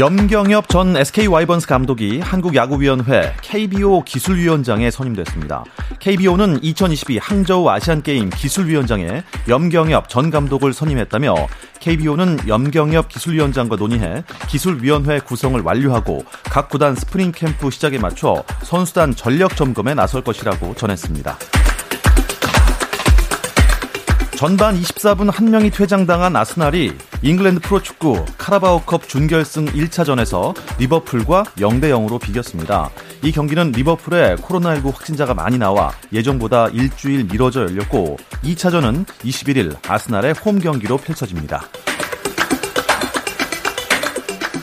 염경엽 전 SK 와이번스 감독이 한국야구위원회 KBO 기술위원장에 선임됐습니다. KBO는 2022 항저우 아시안게임 기술위원장에 염경엽 전 감독을 선임했다며 KBO는 염경엽 기술위원장과 논의해 기술위원회 구성을 완료하고 각 구단 스프링 캠프 시작에 맞춰 선수단 전력 점검에 나설 것이라고 전했습니다. 전반 24분 한 명이 퇴장당한 아스날이 잉글랜드 프로축구 카라바오컵 준결승 1차전에서 리버풀과 0대 0으로 비겼습니다. 이 경기는 리버풀에 코로나19 확진자가 많이 나와 예정보다 일주일 미뤄져 열렸고 2차전은 21일 아스날의 홈 경기로 펼쳐집니다.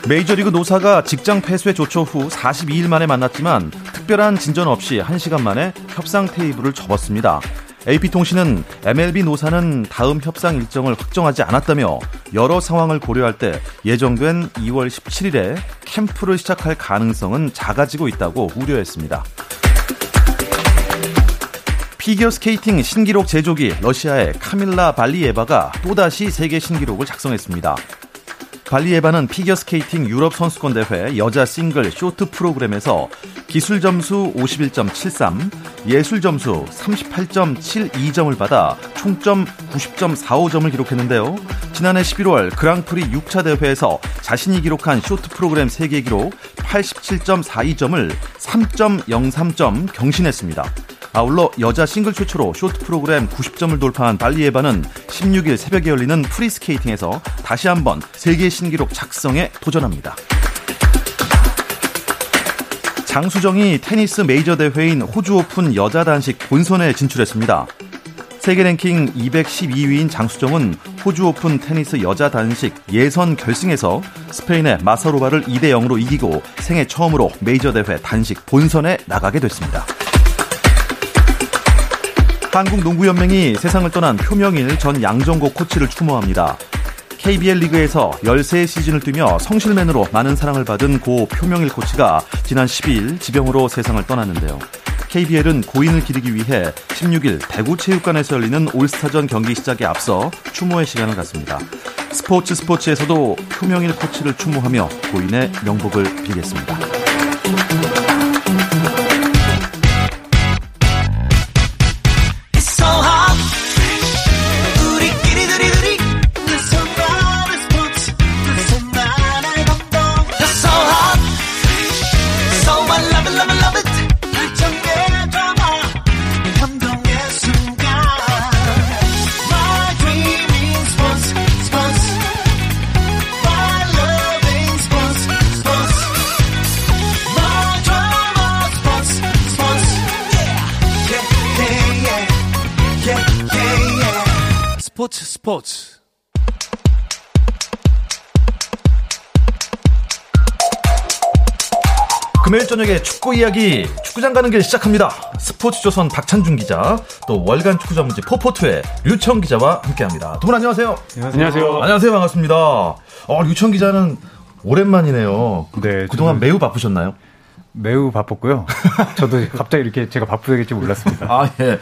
메이저리그 노사가 직장 폐쇄 조처 후 42일 만에 만났지만 특별한 진전 없이 1시간 만에 협상 테이블을 접었습니다. AP통신은 MLB 노사는 다음 협상 일정을 확정하지 않았다며 여러 상황을 고려할 때 예정된 2월 17일에 캠프를 시작할 가능성은 작아지고 있다고 우려했습니다. 피겨 스케이팅 신기록 제조기 러시아의 카밀라 발리에바가 또다시 세계 신기록을 작성했습니다. 발리에바는 피겨스케이팅 유럽 선수권 대회 여자 싱글 쇼트 프로그램에서 기술 점수 51.73, 예술 점수 38.72점을 받아 총점 90.45점을 기록했는데요. 지난해 11월 그랑프리 6차 대회에서 자신이 기록한 쇼트 프로그램 세계 기록 87.42점을 3.03점 경신했습니다. 아울러 여자 싱글 최초로 쇼트 프로그램 90점을 돌파한 발리에바는 16일 새벽에 열리는 프리스케이팅에서 다시 한번 세계 신기록 작성에 도전합니다. 장수정이 테니스 메이저 대회인 호주 오픈 여자 단식 본선에 진출했습니다. 세계 랭킹 212위인 장수정은 호주 오픈 테니스 여자 단식 예선 결승에서 스페인의 마사로바를 2대 0으로 이기고 생애 처음으로 메이저 대회 단식 본선에 나가게 됐습니다. 한국 농구연맹이 세상을 떠난 표명일 전 양정고 코치를 추모합니다. KBL 리그에서 13시즌을 뛰며 성실맨으로 많은 사랑을 받은 고 표명일 코치가 지난 12일 지병으로 세상을 떠났는데요. KBL은 고인을 기리기 위해 16일 대구체육관에서 열리는 올스타전 경기 시작에 앞서 추모의 시간을 갖습니다. 스포츠 스포츠에서도 표명일 코치를 추모하며 고인의 명복을 빌겠습니다. 스포츠 금요일 저녁에 축구 이야기 축구장 가는 길 시작합니다. 스포츠조선 박찬준 기자 또 월간 축구 전문지 포포투의 류청 기자와 함께합니다. 두분 안녕하세요. 안녕하세요. 안녕하세요. 반갑습니다. 어, 류청 기자는 오랜만이네요. 네. 그동안 매우 바쁘셨나요? 매우 바빴고요. 저도 갑자기 이렇게 제가 바쁘게 될지 몰랐습니다. 아 예.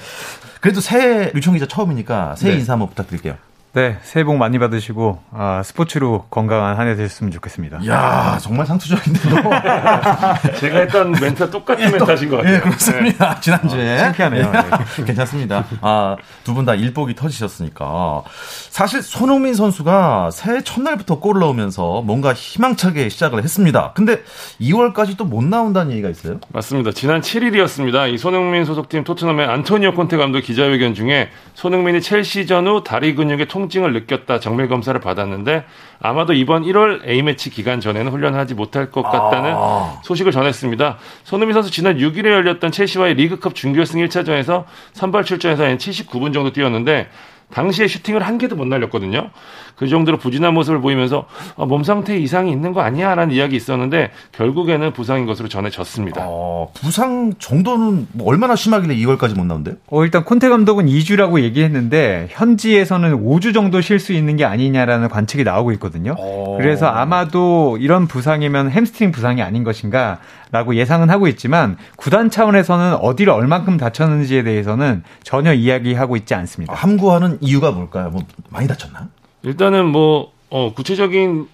그래도 새해 류청 기자 처음이니까 새해 네. 인사 한번 부탁드릴게요. 네, 새해 복 많이 받으시고 아, 스포츠로 건강한 한 해 되셨으면 좋겠습니다. 야 정말 상투적인데요. 제가 했던 멘트 똑같은 예, 멘트 하신 것 같아요. 예, 그렇습니다. 네. 지난주에. 어, 창피하네요. 네. 괜찮습니다. 아, 두 분 다 일복이 터지셨으니까. 사실 손흥민 선수가 새해 첫날부터 골을 넣으면서 뭔가 희망차게 시작을 했습니다. 근데 2월까지 또 못 나온다는 얘기가 있어요? 맞습니다. 지난 7일이었습니다. 이 손흥민 소속팀 토트넘의 안토니오 콘테 감독 기자회견 중에 손흥민이 첼시전 후 다리 근육의 통 통증을 느꼈다 정밀 검사를 받았는데 아마도 이번 1월 A매치 기간 전에는 훈련하지 못할 것 같다는 아. 소식을 전했습니다. 손흥민 선수 지난 6일에 열렸던 첼시와의 리그컵 준결승 1차전에서 선발 출전해서 79분 정도 뛰었는데 당시에 슈팅을 한 개도 못 날렸거든요. 그 정도로 부진한 모습을 보이면서 어, 몸 상태에 이상이 있는 거 아니야 라는 이야기 있었는데 결국에는 부상인 것으로 전해졌습니다. 어, 부상 정도는 뭐 얼마나 심하길래 2월까지 못 나온대요? 어, 일단 콘테 감독은 2주라고 얘기했는데 현지에서는 5주 정도 쉴 수 있는 게 아니냐라는 관측이 나오고 있거든요. 어... 그래서 아마도 이런 부상이면 햄스트링 부상이 아닌 것인가 라고 예상은 하고 있지만 구단 차원에서는 어디를 얼만큼 다쳤는지에 대해서는 전혀 이야기하고 있지 않습니다. 아, 함구하는 이유가 뭘까요? 뭐 많이 다쳤나? 일단은 뭐 어, 구체적인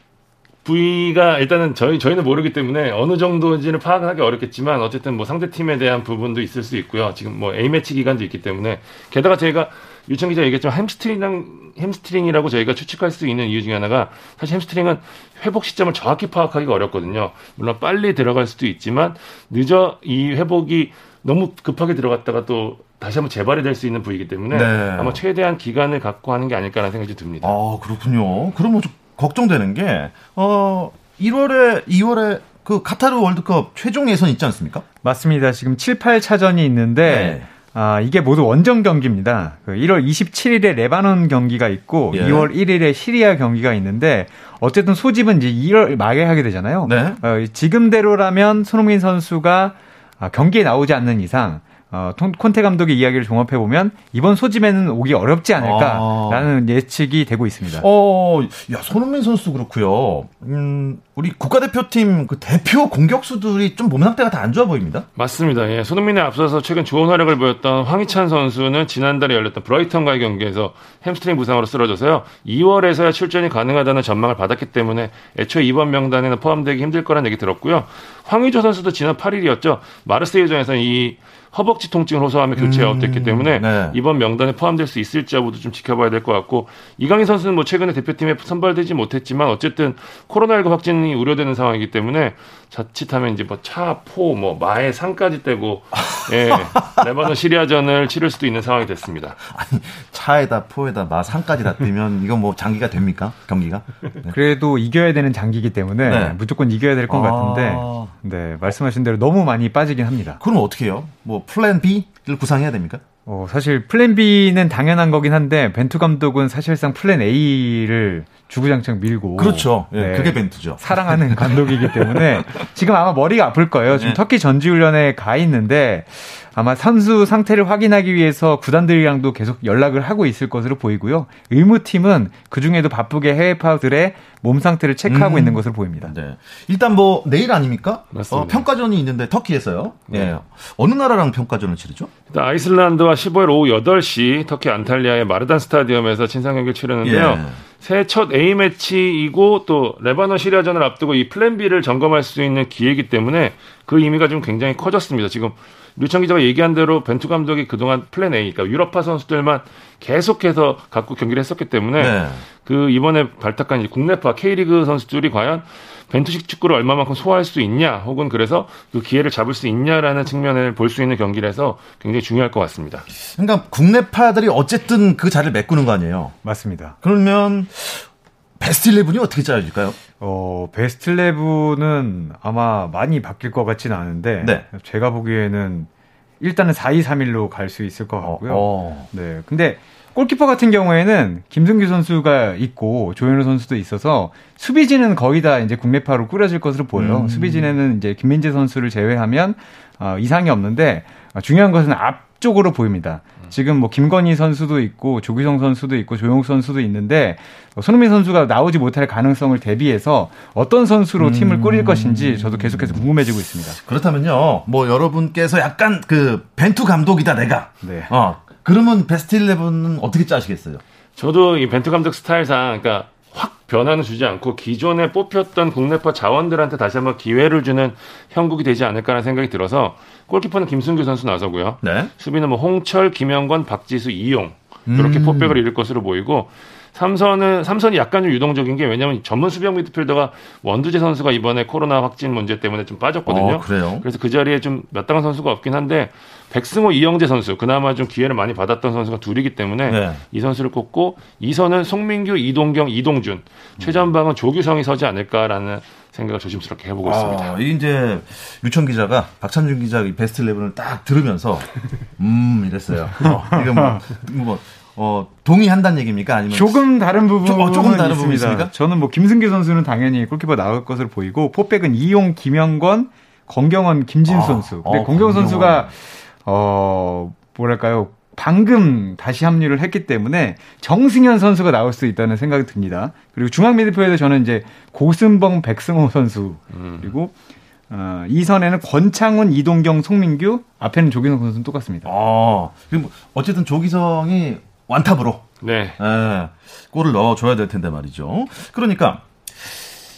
부위가 일단은 저희 저희는 모르기 때문에 어느 정도인지는 파악하기 어렵겠지만 어쨌든 뭐 상대 팀에 대한 부분도 있을 수 있고요. 지금 뭐 A 매치 기간도 있기 때문에 게다가 저희가 유청 기자 얘기했지만 햄스트링 햄스트링이라고 저희가 추측할 수 있는 이유 중에 하나가 사실 햄스트링은 회복 시점을 정확히 파악하기가 어렵거든요. 물론 빨리 들어갈 수도 있지만 늦어 이 회복이 너무 급하게 들어갔다가 또 다시 한번 재발이 될 수 있는 부위이기 때문에 네. 아마 최대한 기간을 갖고 하는 게 아닐까라는 생각이 듭니다. 아 그렇군요. 그러면 좀 걱정되는 게 어, 1월에 2월에 그 카타르 월드컵 최종 예선 있지 않습니까? 맞습니다. 지금 7, 8차전이 있는데 네. 아, 이게 모두 원정 경기입니다. 그 1월 27일에 레바논 경기가 있고 예. 2월 1일에 시리아 경기가 있는데 어쨌든 소집은 이제 1월 말에 하게 되잖아요. 네. 어, 지금대로라면 손흥민 선수가 아, 경기에 나오지 않는 이상 어, 콘테 감독의 이야기를 종합해 보면 이번 소집에는 오기 어렵지 않을까라는 아. 예측이 되고 있습니다. 어, 야 손흥민 선수 그렇고요. 음, 우리 국가대표팀 그 대표 공격수들이 좀 몸 상태가 다 안 좋아 보입니다. 맞습니다. 예, 손흥민에 앞서서 최근 좋은 활약을 보였던 황희찬 선수는 지난달에 열렸던 브라이턴과의 경기에서 햄스트링 부상으로 쓰러져서요. 2월에서야 출전이 가능하다는 전망을 받았기 때문에 애초에 이번 명단에는 포함되기 힘들 거라는 얘기 들었고요. 황희조 선수도 지난 8일이었죠. 마르세유전에서 이 허벅지 통증을 호소하며 교체 아웃됐기 음, 때문에 네. 이번 명단에 포함될 수 있을지 여부도 좀 지켜봐야 될 것 같고 이강인 선수는 뭐 최근에 대표팀에 선발되지 못했지만 어쨌든 코로나19 확진이 우려되는 상황이기 때문에 자칫하면 이제 뭐 차, 포, 뭐 마의 상까지 떼고 예, 레바논 시리아전을 치를 수도 있는 상황이 됐습니다. 아니 차에다 포에다 마 상까지 다 떼면 이건 뭐 장기가 됩니까 경기가? 네. 그래도 이겨야 되는 경기이기 때문에 네. 무조건 이겨야 될것 아... 같은데 네 말씀하신 대로 너무 많이 빠지긴 합니다. 그럼 어떻게 해요? 뭐 플랜 B를 구상해야 됩니까? 어, 사실 플랜 B는 당연한 거긴 한데 벤투 감독은 사실상 플랜 A를 주구장창 밀고 그렇죠. 예, 네, 그게 벤투죠. 사랑하는 감독이기 때문에 지금 아마 머리가 아플 거예요. 지금 네. 터키 전지훈련에 가 있는데 아마 선수 상태를 확인하기 위해서 구단들이랑도 계속 연락을 하고 있을 것으로 보이고요. 의무팀은 그 중에도 바쁘게 해외 파들의 몸 상태를 체크하고 음. 있는 것으로 보입니다. 네. 일단 뭐 내일 아닙니까? 어, 평가전이 있는데 터키에서요. 네. 예. 어느 나라랑 평가전을 치르죠? 일단 아이슬란드와 15일 오후 8시 터키 안탈리아의 마르단 스타디움에서 친선 경기를 치르는데요. 예. 새해 첫 A 매치이고 또 레바논 시리아전을 앞두고 이 플랜 B를 점검할 수 있는 기회이기 때문에 그 의미가 좀 굉장히 커졌습니다. 지금 류청 기자가 얘기한 대로 벤투 감독이 그동안 플랜 A, 그러니까 유럽파 선수들만 계속해서 갖고 경기를 했었기 때문에 네. 그 이번에 발탁한 국내파 K리그 선수들이 과연 벤투식 축구를 얼마만큼 소화할 수 있냐, 혹은 그래서 그 기회를 잡을 수 있냐라는 측면을 볼 수 있는 경기라서 굉장히 중요할 것 같습니다. 그러니까 국내파들이 어쨌든 그 자리를 메꾸는 거 아니에요? 맞습니다. 그러면 베스트 11이 어떻게 짜여질까요? 어, 베스트 11은 아마 많이 바뀔 것 같지는 않은데 네. 제가 보기에는 일단은 4-2-3-1로 갈 수 있을 것 같고요. 어, 어. 네. 근데 골키퍼 같은 경우에는 김승규 선수가 있고 조현우 선수도 있어서 수비진은 거의 다 이제 국내파로 꾸려질 것으로 보여요. 음. 수비진에는 이제 김민재 선수를 제외하면 어, 이상이 없는데 어, 중요한 것은 앞 쪽으로 보입니다. 지금 뭐 김건희 선수도 있고 조기성 선수도 있고 조용욱 선수도 있는데 손흥민 선수가 나오지 못할 가능성을 대비해서 어떤 선수로 음. 팀을 꾸릴 것인지 저도 계속해서 궁금해지고 있습니다. 그렇다면요, 뭐 여러분께서 약간 그 벤투 감독이다 내가. 네. 어 그러면 베스트 11은 어떻게 짜시겠어요? 저도 이 벤투 감독 스타일상, 그러니까 확 변화는 주지 않고 기존에 뽑혔던 국내파 자원들한테 다시 한번 기회를 주는 형국이 되지 않을까라는 생각이 들어서 골키퍼는 김승규 선수 나서고요. 네. 수비는 뭐 홍철, 김영권, 박지수, 이용 이렇게 음. 포백을 이룰 것으로 보이고 삼선은 삼선이 약간 좀 유동적인 게 왜냐하면 전문 수비형 미드필더가 원두재 선수가 이번에 코로나 확진 문제 때문에 좀 빠졌거든요. 어, 그래요? 그래서 그 자리에 좀 마땅한 선수가 없긴 한데 백승호, 이영재 선수 그나마 좀 기회를 많이 받았던 선수가 둘이기 때문에 네. 이 선수를 꼽고 이선은 송민규, 이동경, 이동준 최전방은 조규성이 서지 않을까라는 생각을 조심스럽게 해보고 아, 있습니다. 이제 유천 기자가 박찬준 기자 베스트 11을 딱 들으면서 음 이랬어요. 어, 이게 뭐, 뭐 어, 동의한다는 얘기입니까? 아니면 조금 다른 부분 조, 조금 다른 부분 있습니다. 저는 뭐 김승규 선수는 당연히 골키퍼 나올 것으로 보이고 포백은 이용, 김영권, 권경원, 김진 아, 선수. 근데 어, 권경원 선수가 어 뭐랄까요? 방금 다시 합류를 했기 때문에 정승현 선수가 나올 수 있다는 생각이 듭니다. 그리고 중앙 미드필더에 저는 이제 고승범, 백승호 선수 음. 그리고 어, 이선에는 권창훈, 이동경, 송민규 앞에는 조기성 선수는 똑같습니다. 아, 어쨌든 조기성이 완탑으로 네. 예, 골을 넣어줘야 될 텐데 말이죠. 그러니까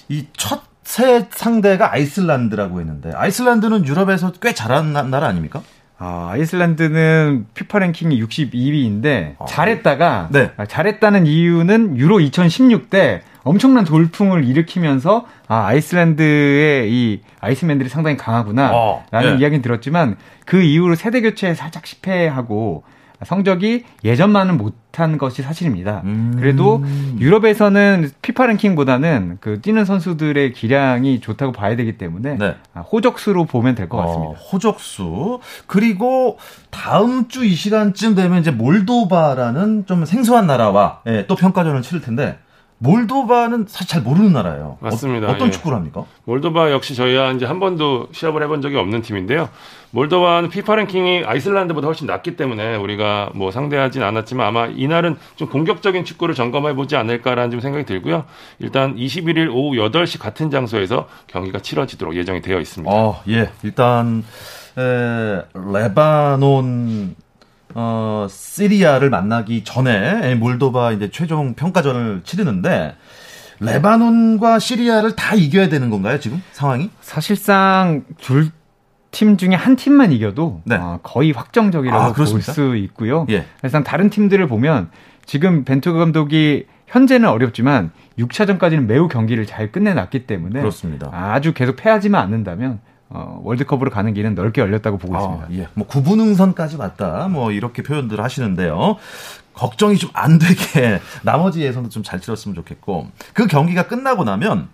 이첫 새 상대가 아이슬란드라고 했는데 아이슬란드는 유럽에서 꽤 잘하는 나라 아닙니까? 아, 아이슬란드는 피파 랭킹이 62위인데 아, 잘했다가 네. 아, 잘했다는 이유는 유로 2016 때 엄청난 돌풍을 일으키면서 아, 아이슬란드의 이 아이스맨들이 상당히 강하구나라는 어, 네. 이야기는 들었지만 그 이후로 세대 교체에 살짝 실패하고 성적이 예전만은 못한 것이 사실입니다. 음. 그래도 유럽에서는 피파 랭킹보다는 그 뛰는 선수들의 기량이 좋다고 봐야 되기 때문에 네. 아, 호적수로 보면 될것 어, 같습니다. 어, 호적수 그리고 다음 주 이 시간쯤 되면 이제 몰도바라는 좀 생소한 나라와 예, 또 평가전을 치를 텐데 몰도바는 사실 잘 모르는 나라예요. 맞습니다. 어, 떤 예. 축구를 합니까? 몰도바 역시 저희가 이제 한 번도 시합을 해본 적이 없는 팀인데요. 몰도바는 피파 랭킹이 아이슬란드보다 훨씬 낮기 때문에 우리가 뭐 상대하진 않았지만 아마 이날은 좀 공격적인 축구를 점검해 보지 않을까라는 좀 생각이 들고요. 일단 21일 오후 8시 같은 장소에서 경기가 치러지도록 예정이 되어 있습니다. 어, 예. 일단 에, 레바논 어, 시리아를 만나기 전에 몰도바 이제 최종 평가전을 치르는데 레바논과 시리아를 다 이겨야 되는 건가요, 지금 상황이? 사실상 둘 팀 중에 한 팀만 이겨도 네. 어, 거의 확정적이라고 아, 볼수 있고요. 예. 사실상 다른 팀들을 보면 지금 벤투 감독이 현재는 어렵지만 6차전까지는 매우 경기를 잘 끝내놨기 때문에 그렇습니다. 아주 계속 패하지만 않는다면 어, 월드컵으로 가는 길은 넓게 열렸다고 보고 아, 있습니다. 예. 뭐 구분응선까지 맞다. 뭐 이렇게 표현들 하시는데요. 걱정이 좀 안 되게 나머지 예선도 좀 잘 치렀으면 좋겠고 그 경기가 끝나고 나면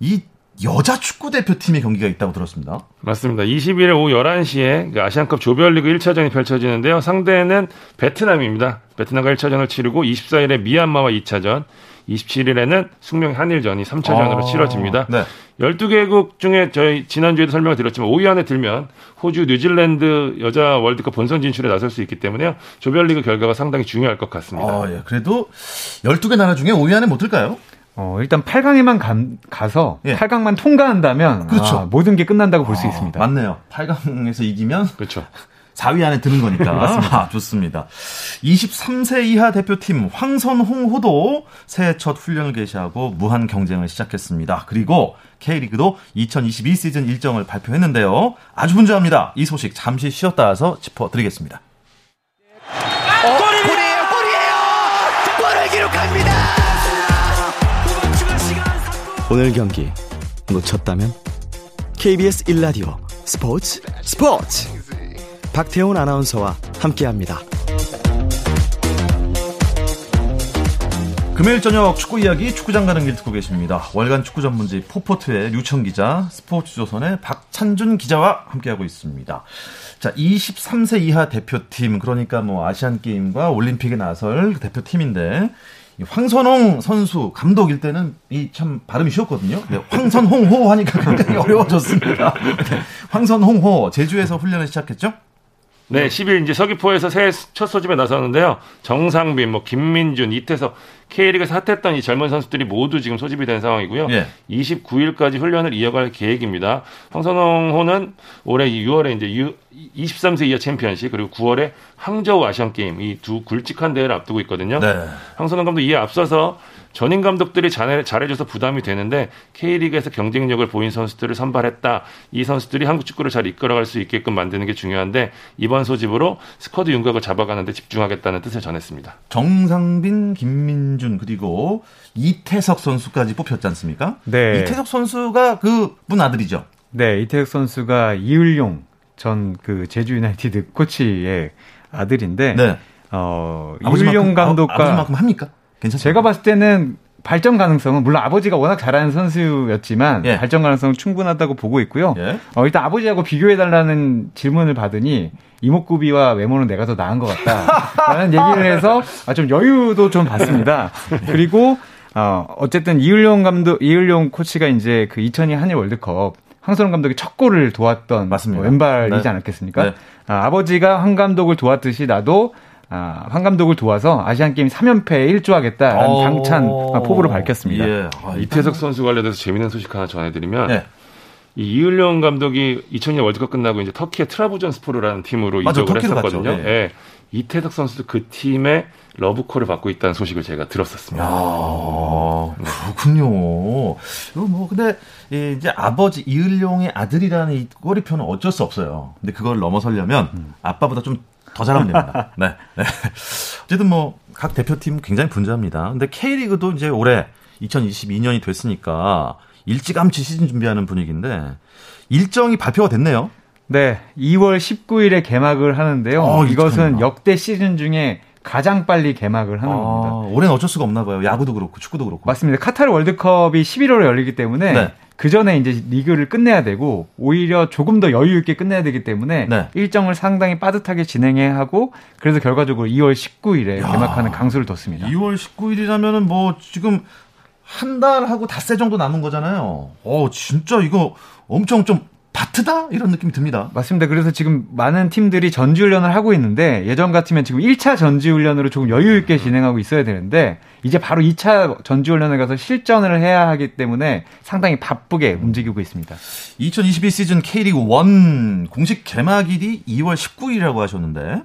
이 여자 축구 대표팀의 경기가 있다고 들었습니다. 맞습니다. 21일 오후 11시에 그 아시안컵 조별리그 1차전이 펼쳐지는데요. 상대는 베트남입니다. 베트남과 1차전을 치르고 24일에 미얀마와 2차전, 27일에는 숙명 한일전이 3차전으로 아, 치러집니다. 네. 12개국 중에 저희 지난주에도 설명을 드렸지만 5위 안에 들면 호주, 뉴질랜드 여자 월드컵 본선 진출에 나설 수 있기 때문에 조별리그 결과가 상당히 중요할 것 같습니다. 아, 예. 그래도 12개 나라 중에 5위 안에 못 들까요? 어, 일단 8강에만 가, 서 예. 8강만 통과한다면 그렇죠. 아, 모든 게 끝난다고 볼수 아, 있습니다. 맞네요. 8강에서 이기면 그렇죠. 4위 안에 드는 거니까. 맞습니다. 아, 좋습니다. 23세 이하 대표팀 황선홍 호도 새해 첫 훈련을 개시하고 무한 경쟁을 시작했습니다. 그리고 K리그도 2022 시즌 일정을 발표했는데요. 아주 분주합니다. 이 소식 잠시 쉬었다 와서 짚어드리겠습니다. 어, 골이에요, 골이에요! 골을 기록합니다! 오늘 경기 놓쳤다면 KBS 1라디오 스포츠 스포츠 박태훈 아나운서와 함께합니다. 금요일 저녁 축구 이야기 축구장 가는 길 듣고 계십니다. 월간 축구 전문지 포포트의 류청 기자, 스포츠조선의 박찬준 기자와 함께하고 있습니다. 자, 23세 이하 대표팀 그러니까 뭐 아시안 게임과 올림픽에 나설 대표팀인데 황선홍 선수 감독일 때는 이 참 발음이 쉬웠거든요. 네, 황선홍호 하니까 굉장히 어려워졌습니다. 네, 황선홍호 제주에서 훈련을 시작했죠? 네, 10일 이제 서귀포에서 새해 첫 소집에 나섰는데요. 정상빈, 뭐 김민준, 이태석, K리그에서 핫했던 이 젊은 선수들이 모두 지금 소집이 된 상황이고요. 예. 29일까지 훈련을 이어갈 계획입니다. 황선홍호는 올해 6월에 이제 23세 이하 챔피언십 그리고 9월에 항저우 아시안 게임 이 두 굵직한 대회를 앞두고 있거든요. 네. 황선홍 감독 이에 앞서서 전임 감독들이 잘해, 잘해줘서 부담이 되는데 K리그에서 경쟁력을 보인 선수들을 선발했다. 이 선수들이 한국 축구를 잘 이끌어갈 수 있게끔 만드는 게 중요한데 이번 소집으로 스쿼드 윤곽을 잡아가는데 집중하겠다는 뜻을 전했습니다. 정상빈, 김민준 그리고 이태석 선수까지 뽑혔지 않습니까? 네. 이태석 선수가 그분 아들이죠. 네, 이태석 선수가 이을용 전 그 제주 유나이티드 코치의 아들인데 네. 어, 이을용 감독과 아, 아버지만큼 합니까? 괜찮습니다. 제가 봤을 때는 발전 가능성은 물론 아버지가 워낙 잘하는 선수였지만 예. 발전 가능성은 충분하다고 보고 있고요. 예. 어, 일단 아버지하고 비교해 달라는 질문을 받으니 이목구비와 외모는 내가 더 나은 것 같다라는 얘기를 해서 아, 좀 여유도 좀 받습니다. 그리고 어, 어쨌든 이을용 감독, 이을용 코치가 이제 그 2002 한일 월드컵 황선홍 감독이 첫 골을 도왔던 맞습니다. 뭐 왼발이지 네. 않았겠습니까? 네. 아, 아버지가 황 감독을 도왔듯이 나도 아, 황 감독을 도와서 아시안 게임 3연패에 일조하겠다라는 어. 당찬 포부를 밝혔습니다. 예. 아, 이태석 선수 관련해서 재미있는 소식 하나 전해드리면 네. 이 이을령 감독이 2000년 월드컵 끝나고 이제 터키의 트라부전스포르라는 팀으로 맞아, 이적을 했었거든요. 예. 예. 이태석 선수도 그 팀의 러브콜을 받고 있다는 소식을 제가 들었었습니다. 아, 그렇군요. 뭐 근데 이제 아버지 이을용의 아들이라는 이 꼬리표는 어쩔 수 없어요. 근데 그걸 넘어서려면 음. 아빠보다 좀 더 잘하면 됩니다. 네. 네. 어쨌든 뭐 각 대표팀 굉장히 분주합니다. 근데 K리그도 이제 올해 2022년이 됐으니까 일찌감치 시즌 준비하는 분위기인데 일정이 발표가 됐네요. 네, 2월 19일에 개막을 하는데요. 어, 이것은 역대 시즌 중에 가장 빨리 개막을 하는 아, 겁니다. 올해는 어쩔 수가 없나 봐요. 야구도 그렇고 축구도 그렇고. 맞습니다. 카타르 월드컵이 11월에 열리기 때문에 네. 그 전에 이제 리그를 끝내야 되고 오히려 조금 더 여유 있게 끝내야 되기 때문에 네. 일정을 상당히 빠듯하게 진행해야 하고 그래서 결과적으로 2월 19일에 야, 개막하는 강수를 뒀습니다. 2월 19일이라면은 뭐 지금 한 달하고 닷새 정도 남은 거잖아요. 어, 진짜 이거 엄청 좀 바트다? 이런 느낌이 듭니다. 맞습니다. 그래서 지금 많은 팀들이 전지훈련을 하고 있는데 예전 같으면 지금 1차 전지훈련으로 조금 여유 있게 진행하고 있어야 되는데 이제 바로 2차 전지훈련을 가서 실전을 해야 하기 때문에 상당히 바쁘게 움직이고 있습니다. 2022 시즌 K리그 1 공식 개막일이 2월 19일이라고 하셨는데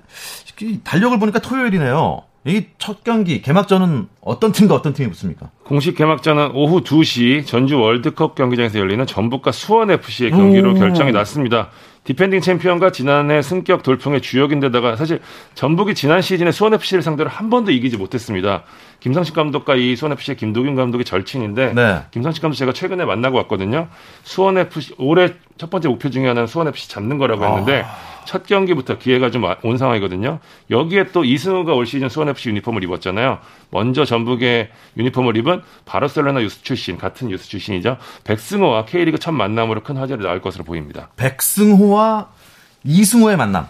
달력을 보니까 토요일이네요. 이 첫 경기 개막전은 어떤 팀과 어떤 팀이 붙습니까? 공식 개막전은 오후 2시 전주 월드컵 경기장에서 열리는 전북과 수원 FC의 경기로 오. 결정이 났습니다. 디펜딩 챔피언과 지난해 승격 돌풍의 주역인데다가 사실 전북이 지난 시즌에 수원 FC를 상대로 한 번도 이기지 못했습니다. 김상식 감독과 이 수원 FC의 김도균 감독이 절친인데 네. 김상식 감독 제가 최근에 만나고 왔거든요. 수원 FC 올해 첫 번째 목표 중에 하나는 수원 FC 잡는 거라고 했는데 아. 첫 경기부터 기회가 좀 온 상황이거든요. 여기에 또 이승우가 올 시즌 수원FC 유니폼을 입었잖아요. 먼저 전북의 유니폼을 입은 바르셀로나 유스 출신, 같은 유스 출신이죠. 백승호와 K리그 첫 만남으로 큰 화제를 낳을 것으로 보입니다. 백승호와 이승우의 만남.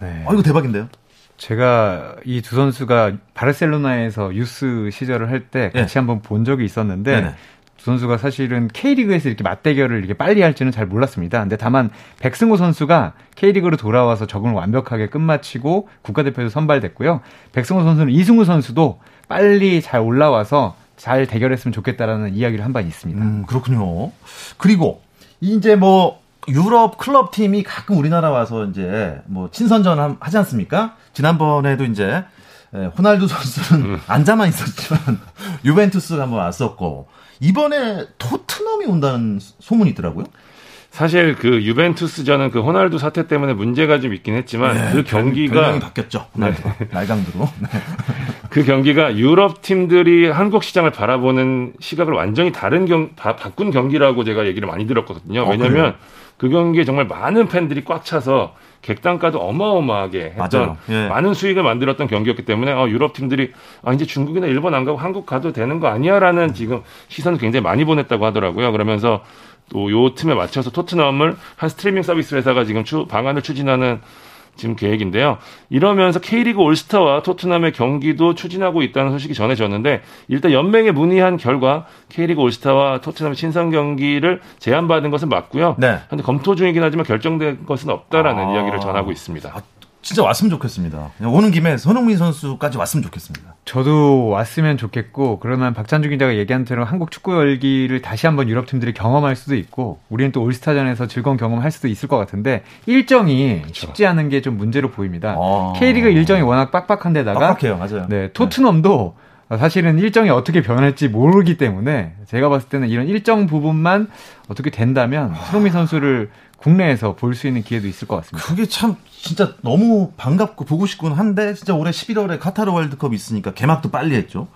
네. 아, 이거 대박인데요? 제가 이 두 선수가 바르셀로나에서 유스 시절을 할 때 같이 네. 한번 본 적이 있었는데 네네. 두 선수가 사실은 K리그에서 이렇게 맞대결을 이렇게 빨리 할지는 잘 몰랐습니다. 근데 다만 백승호 선수가 K리그로 돌아와서 적응을 완벽하게 끝마치고 국가대표에서 선발됐고요. 백승호 선수는 이승우 선수도 빨리 잘 올라와서 잘 대결했으면 좋겠다라는 이야기를 한 바 있습니다. 음, 그렇군요. 그리고 이제 뭐 유럽 클럽 팀이 가끔 우리나라 와서 이제 뭐 친선전 하지 않습니까? 지난번에도 이제 호날두 선수는 음. 앉아만 있었지만 유벤투스가 한번 왔었고 이번에 토트넘이 온다는 소문이 있더라고요. 사실 그 유벤투스전은 그 호날두 사태 때문에 문제가 좀 있긴 했지만 네, 그 경기가 바뀌었죠. 네. 날강두로. 네. 그 경기가 유럽 팀들이 한국 시장을 바라보는 시각을 완전히 다른 경 바, 바꾼 경기라고 제가 얘기를 많이 들었거든요. 어, 왜냐하면 어, 그 경기에 정말 많은 팬들이 꽉 차서 객단가도 어마어마하게 했던 예. 많은 수익을 만들었던 경기였기 때문에 어, 유럽 팀들이 아, 이제 중국이나 일본 안 가고 한국 가도 되는 거 아니야라는 지금 시선을 굉장히 많이 보냈다고 하더라고요. 그러면서 또 요 틈에 맞춰서 토트넘을 한 스트리밍 서비스 회사가 지금 추, 방안을 추진하는 지금 계획인데요. 이러면서 K리그 올스타와 토트넘의 경기도 추진하고 있다는 소식이 전해졌는데 일단 연맹에 문의한 결과 K리그 올스타와 토트넘의 친선 경기를 제안받은 것은 맞고요. 네. 근데 검토 중이긴 하지만 결정된 것은 없다라는 아... 이야기를 전하고 있습니다. 아, 진짜 왔으면 좋겠습니다. 오는 김에 손흥민 선수까지 왔으면 좋겠습니다. 저도 왔으면 좋겠고 그러면 박찬주 기자가 얘기한 대로 한국 축구 열기를 다시 한번 유럽 팀들이 경험할 수도 있고 우리는 또 올스타전에서 즐거운 경험할 수도 있을 것 같은데 일정이 그렇죠. 쉽지 않은 게 좀 문제로 보입니다. 아... K리그 일정이 워낙 빡빡한데다가 빡빡해요, 맞아요. 네, 토트넘도 사실은 일정이 어떻게 변할지 모르기 때문에 제가 봤을 때는 이런 일정 부분만 어떻게 된다면 손흥민 선수를 국내에서 볼 수 있는 기회도 있을 것 같습니다. 그게 참 진짜 너무 반갑고 보고 싶긴 한데 진짜 올해 11월에 카타르 월드컵이 있으니까 개막도 빨리 했죠.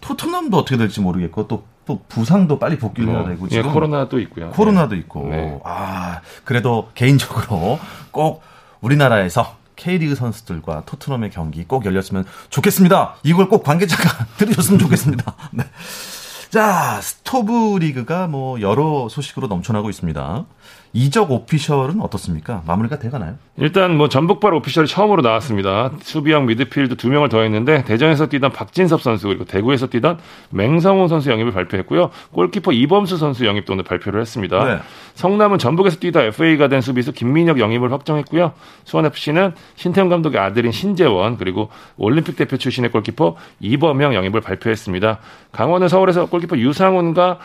토트넘도 어떻게 될지 모르겠고 또, 또 부상도 빨리 복귀를 해야 뭐, 되고 지금 예, 코로나도 있고요. 코로나도 네. 있고 네. 아 그래도 개인적으로 꼭 우리나라에서 K리그 선수들과 토트넘의 경기 꼭 열렸으면 좋겠습니다. 이걸 꼭 관계자가 들으셨으면 좋겠습니다. 네. 자, 스토브 리그가 뭐 여러 소식으로 넘쳐나고 있습니다. 이적 오피셜은 어떻습니까? 마무리가 돼가나요? 일단 뭐 전북발 오피셜이 처음으로 나왔습니다. 수비형 미드필드 두 명을 더했는데 대전에서 뛰던 박진섭 선수 그리고 대구에서 뛰던 맹성호 선수 영입을 발표했고요. 골키퍼 이범수 선수 영입도 오늘 발표를 했습니다. 네. 성남은 전북에서 뛰다 FA가 된 수비수 김민혁 영입을 확정했고요. 수원FC는 신태용 감독의 아들인 신재원 그리고 올림픽 대표 출신의 골키퍼 이범영 영입을 발표했습니다. 강원은 서울에서 골키퍼 유상훈과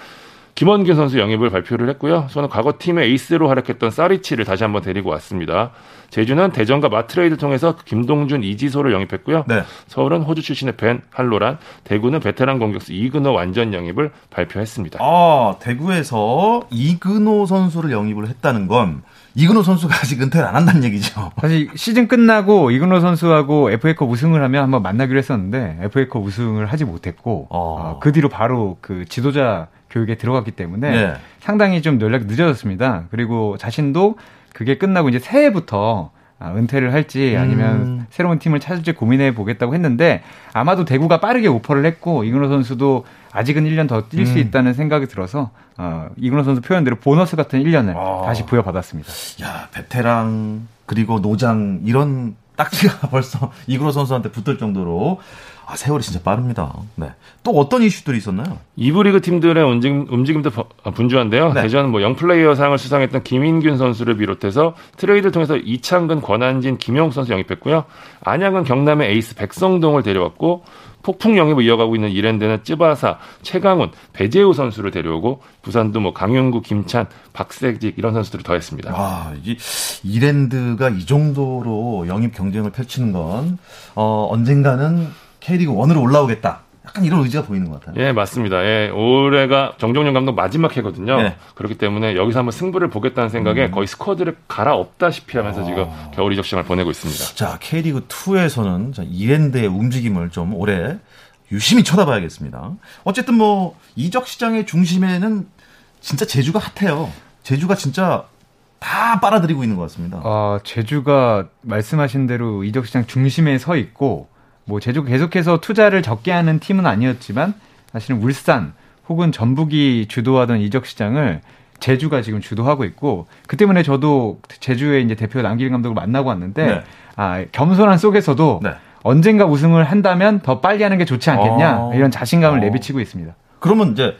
김원균 선수 영입을 발표를 했고요. 저는 과거 팀의 에이스로 활약했던 사리치를 다시 한번 데리고 왔습니다. 제주는 대전과 마트레이드 통해서 김동준, 이지소를 영입했고요. 네. 서울은 호주 출신의 벤 할로란, 대구는 베테랑 공격수 이근호 완전 영입을 발표했습니다. 아, 대구에서 이근호 선수를 영입을 했다는 건 이근호 선수가 아직 은퇴를 안 한다는 얘기죠. 사실 시즌 끝나고 이근호 선수하고 FA컵 우승을 하면 한번 만나기로 했었는데 FA컵 우승을 하지 못했고 어. 어, 그 뒤로 바로 그 지도자 교육에 들어갔기 때문에 네. 상당히 좀 연락이 늦어졌습니다. 그리고 자신도 그게 끝나고 이제 새해부터 아, 은퇴를 할지 아니면 음. 새로운 팀을 찾을지 고민해 보겠다고 했는데 아마도 대구가 빠르게 오퍼를 했고 이근호 선수도 아직은 1년 더 뛸수 음. 있다는 생각이 들어서 어, 이근호 선수 표현대로 보너스 같은 1년을 아. 다시 부여받았습니다. 야 베테랑 그리고 노장 이런 딱지가 벌써 이근호 선수한테 붙을 정도로 아, 세월이 진짜 빠릅니다. 네. 또 어떤 이슈들이 있었나요? 이부 리그 팀들의 움직임, 움직임도 아, 분주한데요. 네. 대전 뭐 영플레이어 상을 수상했던 김인균 선수를 비롯해서 트레이드를 통해서 이창근, 권한진, 김용 선수 영입했고요. 안양은 경남의 에이스 백성동을 데려왔고 폭풍 영입을 이어가고 있는 이랜드는 쯔바사, 최강훈, 배재우 선수를 데려오고 부산도 뭐 강윤구, 김찬, 박세직 이런 선수들을 더했습니다. 아, 이 이랜드가 이 정도로 영입 경쟁을 펼치는 건 어, 언젠가는 K리그 1으로 올라오겠다. 약간 이런 의지가 보이는 것 같아요. 예, 맞습니다. 예, 올해가 정종용 감독 마지막 해거든요. 예. 그렇기 때문에 여기서 한번 승부를 보겠다는 생각에 음. 거의 스쿼드를 갈아엎다시피 하면서 아. 지금 겨울 이적 시장을 보내고 있습니다. 자, K리그 2에서는 이랜드의 움직임을 좀 올해 유심히 쳐다봐야겠습니다. 어쨌든 뭐 이적 시장의 중심에는 진짜 제주가 핫해요. 제주가 진짜 다 빨아들이고 있는 것 같습니다. 아, 제주가 말씀하신 대로 이적 시장 중심에 서 있고 뭐 제주가 계속해서 투자를 적게 하는 팀은 아니었지만 사실은 울산 혹은 전북이 주도하던 이적 시장을 제주가 지금 주도하고 있고 그 때문에 저도 제주의 이제 대표 남길 감독을 만나고 왔는데 네. 아 겸손한 속에서도 네. 언젠가 우승을 한다면 더 빨리 하는 게 좋지 않겠냐 어. 이런 자신감을 어. 내비치고 있습니다. 그러면 이제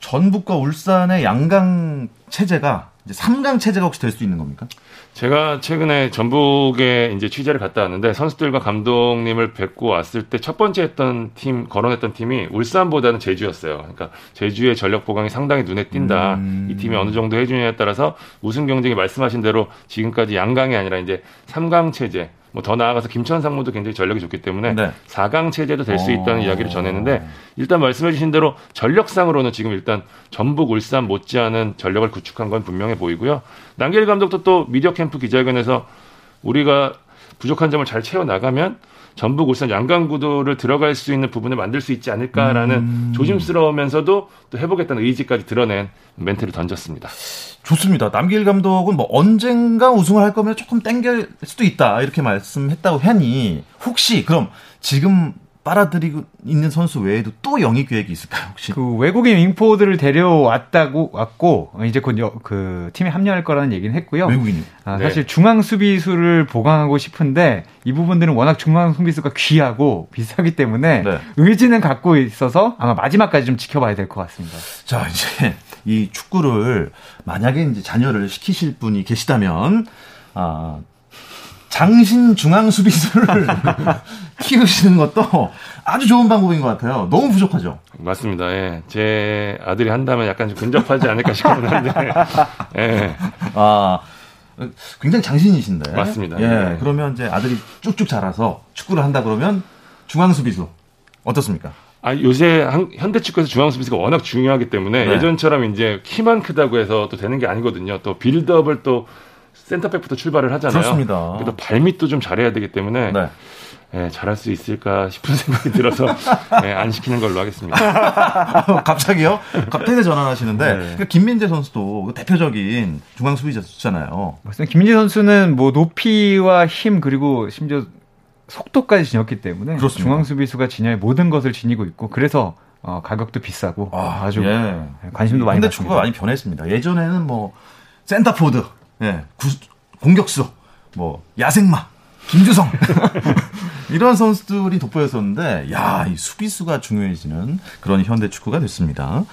전북과 울산의 양강 체제가 이제 3강 체제가 혹시 될 수 있는 겁니까? 제가 최근에 전북에 이제 취재를 갔다 왔는데 선수들과 감독님을 뵙고 왔을 때 첫 번째 했던 팀 거론했던 팀이 울산보다는 제주였어요. 그러니까 제주의 전력 보강이 상당히 눈에 띈다. 음. 이 팀이 어느 정도 해주냐에 따라서 우승 경쟁이 말씀하신 대로 지금까지 양강이 아니라 이제 3강 체제 뭐 더 나아가서 김천 상무도 굉장히 전력이 좋기 때문에 네. 4강 체제도 될 수 있다는 어... 이야기를 전했는데 일단 말씀해 주신 대로 전력상으로는 지금 일단 전북 울산 못지않은 전력을 구축한 건 분명해 보이고요. 남길 감독도 또 미디어 캠프 기자회견에서 우리가 부족한 점을 잘 채워 나가면 전북 울산 양강 구도를 들어갈 수 있는 부분을 만들 수 있지 않을까라는 음... 조심스러우면서도 또 해보겠다는 의지까지 드러낸 멘트를 던졌습니다. 좋습니다. 남길 감독은 뭐 언젠가 우승을 할 거면 조금 땡길 수도 있다 이렇게 말씀했다고 하니 혹시 그럼 지금 빨아들이고 있는 선수 외에도 또 영입 계획이 있을까요 혹시? 그 외국인 윙포드를 데려왔다고 왔고 이제 곧그 팀에 합류할 거라는 얘기는 했고요. 외국인이 아, 네. 사실 중앙 수비수를 보강하고 싶은데 이 부분들은 워낙 중앙 수비수가 귀하고 비싸기 때문에 네. 의지는 갖고 있어서 아마 마지막까지 좀 지켜봐야 될 것 같습니다. 자 이제 이 축구를 만약에 이제 자녀를 시키실 분이 계시다면 아 장신 중앙 수비수를 키우시는 것도 아주 좋은 방법인 것 같아요. 너무 부족하죠. 맞습니다. 예. 제 아들이 한다면 약간 좀 근접하지 않을까 싶긴 한데. 예. 아 굉장히 장신이신데. 맞습니다. 예. 네. 그러면 이제 아들이 쭉쭉 자라서 축구를 한다 그러면 중앙 수비수 어떻습니까? 아, 요새 한, 현대 축구에서 중앙 수비수가 워낙 중요하기 때문에 네. 예전처럼 이제 키만 크다고 해서 또 되는 게 아니거든요. 또 빌드업을 또 센터백부터 출발을 하잖아요. 그렇습니다. 그래도 발밑도 좀 잘해야 되기 때문에 네. 예, 잘할 수 있을까 싶은 생각이 들어서 예, 안 시키는 걸로 하겠습니다. 갑자기요? 갑자기 전환하시는데 네. 그 김민재 선수도 그 대표적인 중앙 수비자잖아요. 맞습니다. 김민재 선수는 뭐 높이와 힘 그리고 심지어 속도까지 지녔기 때문에 그렇습니다. 중앙 수비수가 진야의 모든 것을 지니고 있고 그래서 어, 가격도 비싸고 아, 주 예. 관심도 많이 근데 축구가 많이 변했습니다. 예전에는 뭐 센터포드, 예, 구, 공격수, 뭐 야생마, 김주성 이런 선수들이 돋보였었는데 야, 이 수비수가 중요해지는 그런 현대 축구가 됐습니다.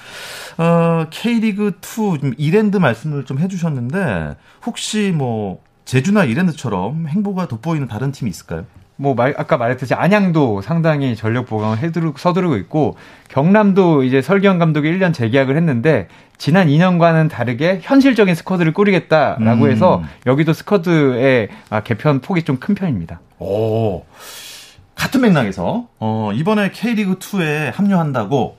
어, K리그 2 이랜드 말씀을 좀 해주셨는데 혹시 뭐 제주나 이랜드처럼 행보가 돋보이는 다른 팀이 있을까요? 뭐 말, 아까 말했듯이 안양도 상당히 전력 보강을 해두르, 서두르고 있고 경남도 이제 설기현 감독이 1년 재계약을 했는데 지난 2년과는 다르게 현실적인 스쿼드를 꾸리겠다라고 음. 해서 여기도 스쿼드의 아, 개편 폭이 좀 큰 편입니다. 오. 같은 맥락에서 어, 이번에 K리그 2에 합류한다고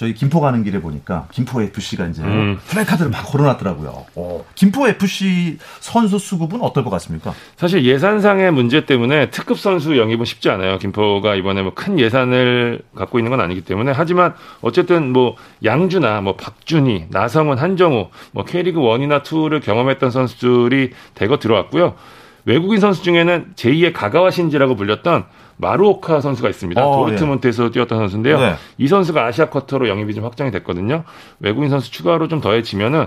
저희 김포 가는 길에 보니까 김포 FC가 이제 음. 플래카드를 막 걸어놨더라고요. 어. 김포 FC 선수 수급은 어떨 것 같습니까? 사실 예산상의 문제 때문에 특급 선수 영입은 쉽지 않아요. 김포가 이번에 뭐 큰 예산을 갖고 있는 건 아니기 때문에 하지만 어쨌든 뭐 양주나 뭐 박준희, 나성훈, 한정우, 뭐 K리그 1이나 2를 경험했던 선수들이 대거 들어왔고요. 외국인 선수 중에는 제2의 가가와 신지라고 불렸던 마루오카 선수가 있습니다. 어, 도르트문트에서 예. 뛰었던 선수인데요. 네. 이 선수가 아시아 쿼터로 영입이 좀 확정이 됐거든요. 외국인 선수 추가로 좀 더해지면은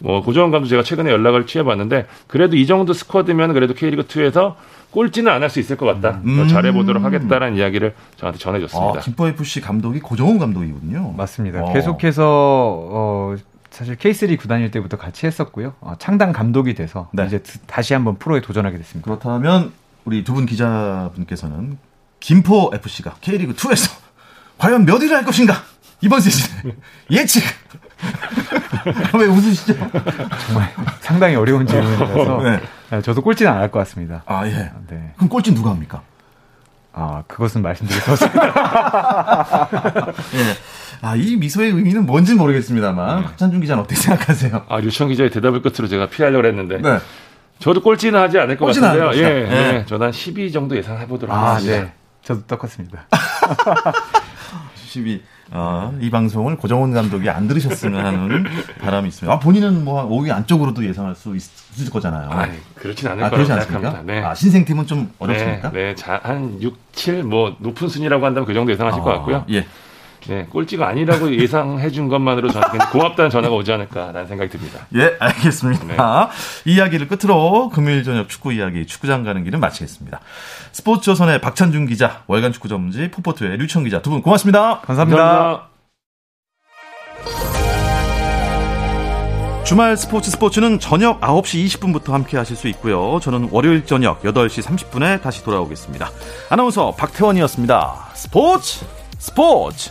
뭐 고정원 감독 제가 최근에 연락을 취해봤는데 그래도 이 정도 스쿼드면 그래도 K리그 2에서 꼴찌는 안 할 수 있을 것 같다. 음. 잘해보도록 하겠다라는 이야기를 저한테 전해줬습니다. 아, 김포 FC 감독이 고정원 감독이군요. 맞습니다. 와. 계속해서 어, 사실 K3 구단일 때부터 같이 했었고요. 어, 창단 감독이 돼서 네. 이제 다시 한번 프로에 도전하게 됐습니다. 그렇다면 우리 두 분 기자분께서는 김포 FC가 K리그 2에서 과연 몇 위를 할 것인가? 이번 시즌 예측. 왜 웃으시죠? 정말 상당히 어려운 질문이라서 네. 네. 저도 꼴찌는 안 할 것 같습니다. 아 예. 네. 그럼 꼴찌 누가 합니까? 아 그것은 없습니다. 예. 아, 이 미소의 의미는 뭔지 모르겠습니다만, 네. 박찬준 기자는 어떻게 생각하세요? 아, 류청 기자의 대답을 끝으로 제가 피하려고 했는데. 네. 저도 꼴찌는 하지 않을 것 같은데요. 예, 네. 네. 저는 한 12 정도 예상해 보도록 아, 하겠습니다. 네. 저도 똑같습니다. 12. 어, 이 방송을 고정훈 감독이 안 들으셨으면 하는 바람이 있습니다. 아, 본인은 뭐 5위 안쪽으로도 예상할 수 있, 을 거잖아요. 아, 그렇진 않을 아, 거라고 생각합니다. 네. 아, 신생팀은 좀 어렵습니까? 네, 네. 자, 한 6, 7, 뭐 높은 순위라고 한다면 그 정도 예상하실 아, 것 같고요. 예. 네, 꼴찌가 아니라고 예상해 준 것만으로 저는 고맙다는 전화가 오지 않을까라는 생각이 듭니다. 예, 알겠습니다. 네. 이야기를 끝으로 금요일 저녁 축구 이야기 축구장 가는 길은 마치겠습니다. 스포츠조선의 박찬준 기자, 월간 축구 전문지 포포트의 류청 기자 두 분 고맙습니다. 감사합니다. 감사합니다. 주말 스포츠 스포츠는 저녁 9시 20분부터 함께 하실 수 있고요. 저는 월요일 저녁 8시 30분에 다시 돌아오겠습니다. 아나운서 박태원이었습니다. 스포츠 스포츠